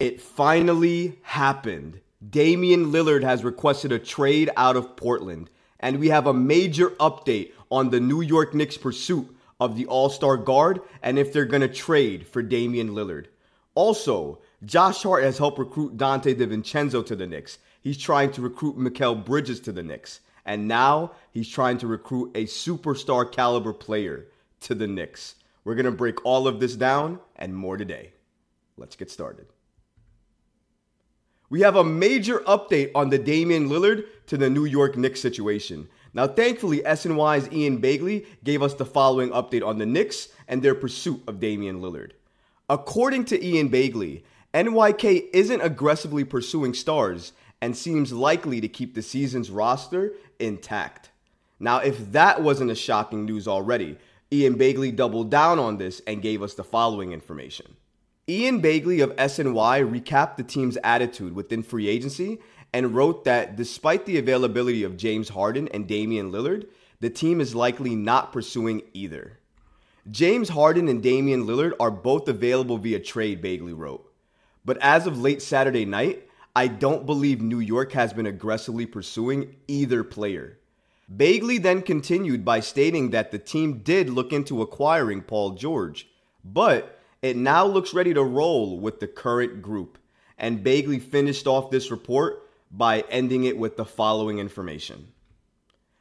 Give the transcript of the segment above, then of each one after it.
It finally happened. Damian Lillard has requested a trade out of Portland, and we have a major update on the New York Knicks' pursuit of the All Star guard and if they're going to trade for Damian Lillard. Also, Josh Hart has helped recruit Donte DiVincenzo to the Knicks. He's trying to recruit Mikal Bridges to the Knicks. And now he's trying to recruit a superstar caliber player to the Knicks. We're going to break all of this down and more today. Let's get started. We have a major update on the Damian Lillard to the New York Knicks situation. Now, thankfully, SNY's Ian Begley gave us the following update on the Knicks and their pursuit of Damian Lillard. According to Ian Begley, NYK isn't aggressively pursuing stars and seems likely to keep the season's roster intact. Now, if that wasn't a shocking news already, Ian Begley doubled down on this and gave us the following information. Ian Begley of SNY recapped the team's attitude within free agency and wrote that despite the availability of James Harden and Damian Lillard, the team is likely not pursuing either. James Harden and Damian Lillard are both available via trade, Begley wrote. But as of late Saturday night, I don't believe New York has been aggressively pursuing either player. Begley then continued by stating that the team did look into acquiring Paul George, but it now looks ready to roll with the current group. And Begley finished off this report by ending it with the following information.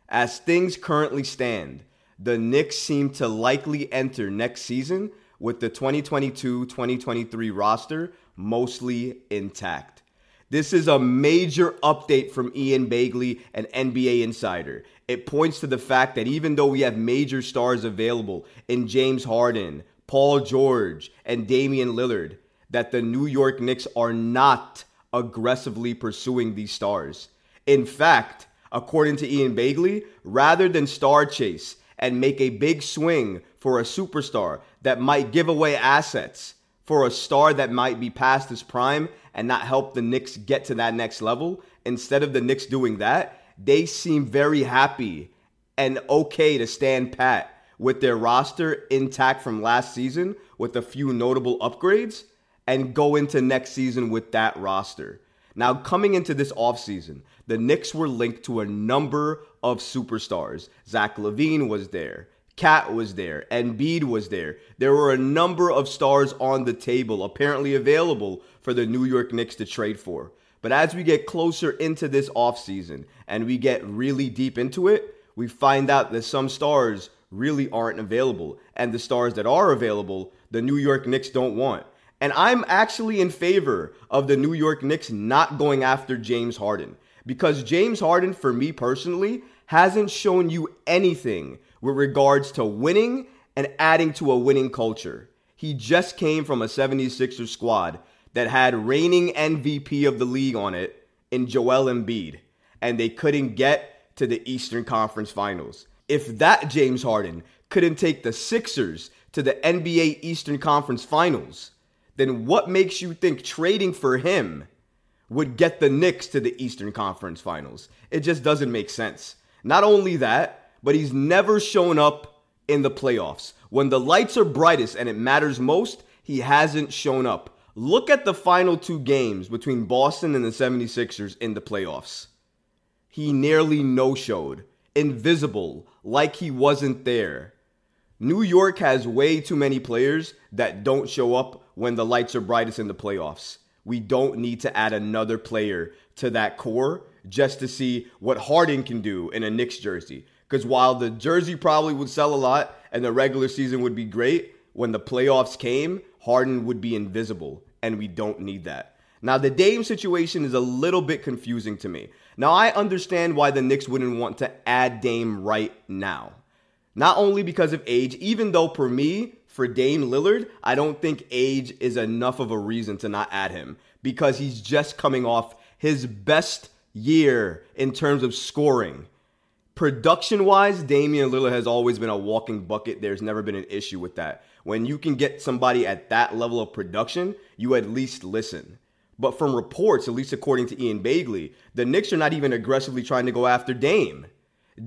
As things currently stand, the Knicks seem to likely enter next season with the 2022 2023 roster mostly intact. This is a major update from Ian Begley, an NBA insider. It points to the fact that even though we have major stars available in James Harden, Paul George, and Damian Lillard, that the New York Knicks are not aggressively pursuing these stars. In fact, according to Ian Begley, rather than star chase and make a big swing for a superstar that might give away assets, for a star that might be past his prime and not help the Knicks get to that next level, instead of the Knicks doing that, they seem very happy and okay to stand pat with their roster intact from last season with a few notable upgrades and go into next season with that roster. Now, coming into this offseason, the Knicks were linked to a number of superstars. Zach LaVine was there. KAT was there, Embiid was there. There were a number of stars on the table apparently available for the New York Knicks to trade for. But as we get closer into this offseason and we get really deep into it, we find out that some stars really aren't available. And the stars that are available, the New York Knicks don't want. And I'm actually in favor of the New York Knicks not going after James Harden. Because James Harden, for me personally, hasn't shown you anything with regards to winning and adding to a winning culture. He just came from a 76ers squad that had reigning MVP of the league on it in Joel Embiid, and they couldn't get to the Eastern Conference Finals. If that James Harden couldn't take the Sixers to the NBA Eastern Conference Finals, then what makes you think trading for him would get the Knicks to the Eastern Conference Finals? It just doesn't make sense. Not only that, but he's never shown up in the playoffs. When the lights are brightest and it matters most, he hasn't shown up. Look at the final two games between Boston and the 76ers in the playoffs. He nearly no showed, invisible, like he wasn't there. New York has way too many players that don't show up when the lights are brightest in the playoffs. We don't need to add another player to that core just to see what Harden can do in a Knicks jersey. Because while the jersey probably would sell a lot and the regular season would be great, when the playoffs came, Harden would be invisible, and we don't need that. Now, the Dame situation is a little bit confusing to me. Now, I understand why the Knicks wouldn't want to add Dame right now. Not only because of age, even though for me, for Dame Lillard, I don't think age is enough of a reason to not add him because he's just coming off his best year in terms of scoring. Production wise, Damian Lillard has always been a walking bucket. There's never been an issue with that. When you can get somebody at that level of production, you at least listen. But from reports, at least according to Ian Begley, the Knicks are not even aggressively trying to go after Dame.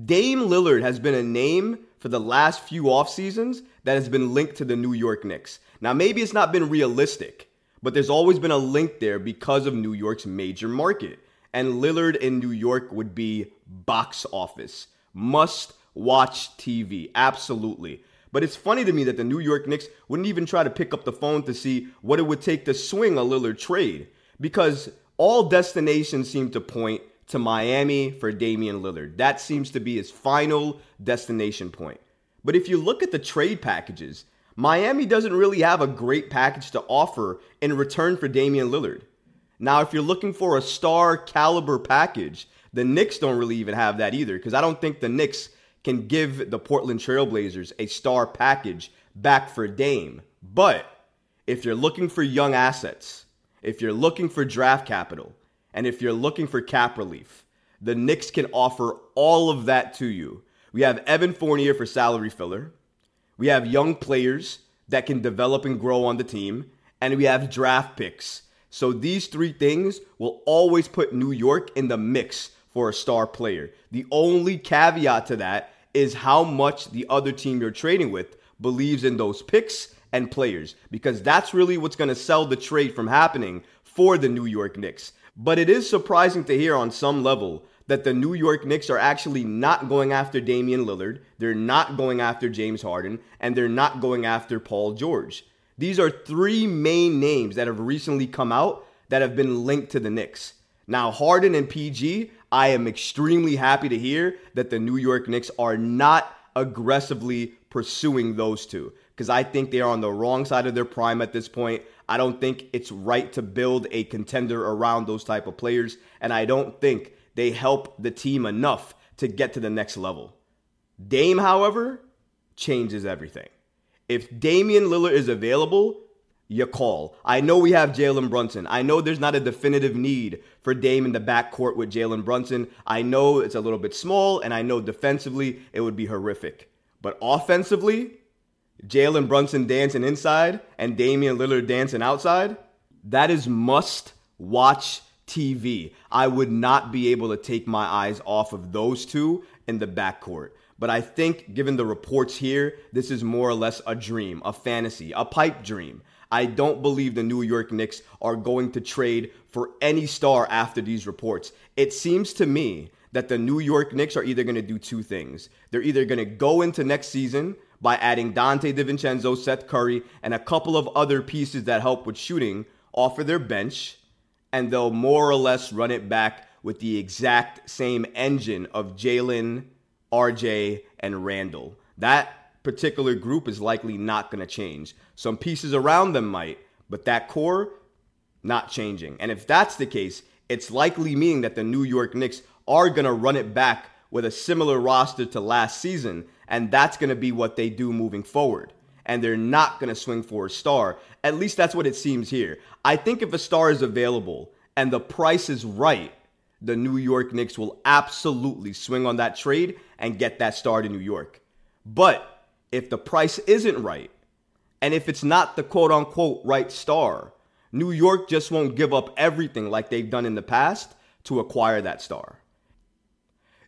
Dame Lillard has been a name for the last few off seasons that has been linked to the New York Knicks. Now, maybe it's not been realistic, but there's always been a link there because of New York's major market. And Lillard in New York would be box office. Must watch TV. Absolutely. But it's funny to me that the New York Knicks wouldn't even try to pick up the phone to see what it would take to swing a Lillard trade because all destinations seem to point to Miami for Damian Lillard. That seems to be his final destination point. But if you look at the trade packages, Miami doesn't really have a great package to offer in return for Damian Lillard. Now, if you're looking for a star caliber package, the Knicks don't really even have that either because I don't think the Knicks can give the Portland Trailblazers a star package back for Dame. But if you're looking for young assets, if you're looking for draft capital, and if you're looking for cap relief, the Knicks can offer all of that to you. We have Evan Fournier for salary filler. We have young players that can develop and grow on the team. And we have draft picks. So these three things will always put New York in the mix for a star player. The only caveat to that is how much the other team you're trading with believes in those picks and players because that's really what's going to sell the trade from happening for the New York Knicks. But it is surprising to hear on some level that the New York Knicks are actually not going after Damian Lillard, they're not going after James Harden, and they're not going after Paul George. These are three main names that have recently come out that have been linked to the Knicks. Now, Harden and PG, I am extremely happy to hear that the New York Knicks are not aggressively pursuing those two because I think they are on the wrong side of their prime at this point. I don't think it's right to build a contender around those type of players, and I don't think they help the team enough to get to the next level. Dame, however, changes everything. If Damian Lillard is available, you call. I know we have Jalen Brunson. I know there's not a definitive need for Dame in the backcourt with Jalen Brunson. I know it's a little bit small, and I know defensively it would be horrific. But offensively, Jalen Brunson dancing inside and Damian Lillard dancing outside, that is must watch TV. I would not be able to take my eyes off of those two in the backcourt. But I think, given the reports here, this is more or less a dream, a fantasy, a pipe dream. I don't believe the New York Knicks are going to trade for any star after these reports. It seems to me that the New York Knicks are either going to do two things. They're either going to go into next season by adding Donte DiVincenzo, Seth Curry, and a couple of other pieces that help with shooting off of their bench, and they'll more or less run it back with the exact same engine of Jalen, RJ, and Randle. That particular group is likely not going to change. Some pieces around them might, but that core, not changing. And if that's the case, it's likely meaning that the New York Knicks are going to run it back with a similar roster to last season, and that's going to be what they do moving forward. And they're not going to swing for a star. At least that's what it seems here. I think if a star is available and the price is right, the New York Knicks will absolutely swing on that trade and get that star to New York. But if the price isn't right, and if it's not the quote unquote right star, New York just won't give up everything like they've done in the past to acquire that star.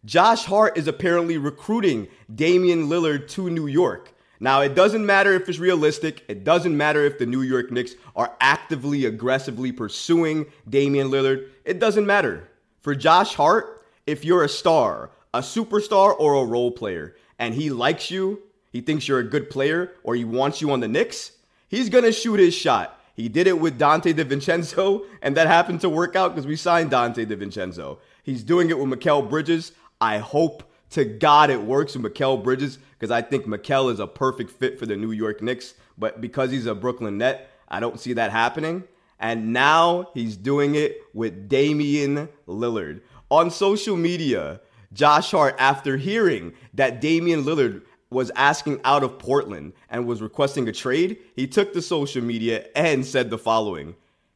Josh Hart is apparently recruiting Damian Lillard to New York. Now, it doesn't matter if it's realistic. It doesn't matter if the New York Knicks are actively, aggressively pursuing Damian Lillard. It doesn't matter. For Josh Hart, if you're a star, a superstar, or a role player, and he likes you, he thinks you're a good player or he wants you on the Knicks, he's going to shoot his shot. He did it with Donte DiVincenzo, and that happened to work out because we signed Donte DiVincenzo. He's doing it with Mikal Bridges. I hope to God it works with Mikal Bridges because I think Mikal is a perfect fit for the New York Knicks. But because he's a Brooklyn Net, I don't see that happening. And now he's doing it with Damian Lillard. On social media, Josh Hart, after hearing that Damian Lillard was asking out of Portland and was requesting a trade, he took to social media and said the following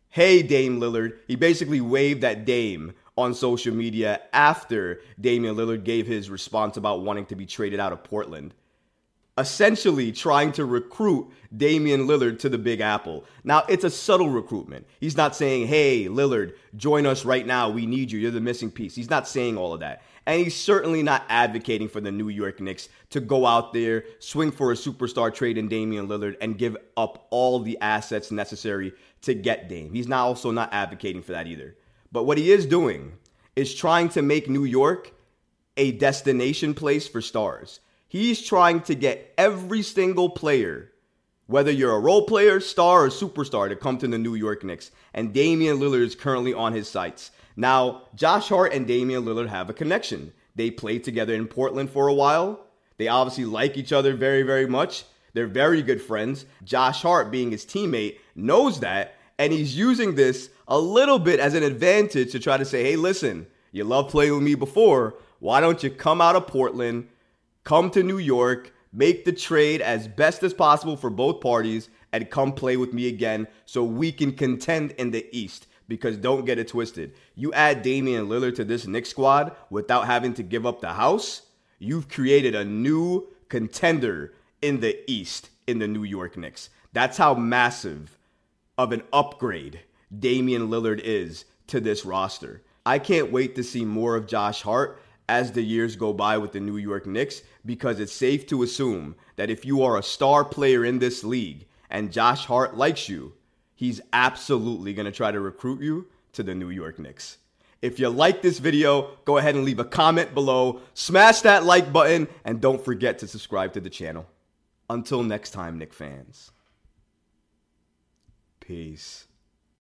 Hey, Dame Lillard. He basically waved at Dame on social media after Damian Lillard gave his response about wanting to be traded out of Portland. Essentially, trying to recruit Damian Lillard to the Big Apple. Now, it's a subtle recruitment. He's not saying, hey, Lillard, join us right now. We need you. You're the missing piece. He's not saying all of that. And he's certainly not advocating for the New York Knicks to go out there, swing for a superstar trade in Damian Lillard, and give up all the assets necessary to get Dame. He's not also not advocating for that either. But what he is doing is trying to make New York a destination place for stars. He's trying to get every single player, whether you're a role player, star, or superstar, to come to the New York Knicks. And Damian Lillard is currently on his sights. Now, Josh Hart and Damian Lillard have a connection. They played together in Portland for a while. They obviously like each other very, very much. They're very good friends. Josh Hart, being his teammate, knows that, and he's using this a little bit as an advantage to try to say, hey, listen, you love playing with me before. Why don't you come out of Portland, come to New York, make the trade as best as possible for both parties, and come play with me again so we can contend in the East? Because don't get it twisted. You add Damian Lillard to this Knicks squad without having to give up the house, you've created a new contender in the East in the New York Knicks. That's how massive of an upgrade Damian Lillard is to this roster. I can't wait to see more of Josh Hart as the years go by with the New York Knicks because it's safe to assume that if you are a star player in this league and Josh Hart likes you, he's absolutely going to try to recruit you to the New York Knicks. If you like this video, go ahead and leave a comment below, smash that like button, and don't forget to subscribe to the channel. Until next time, Knick fans. Peace.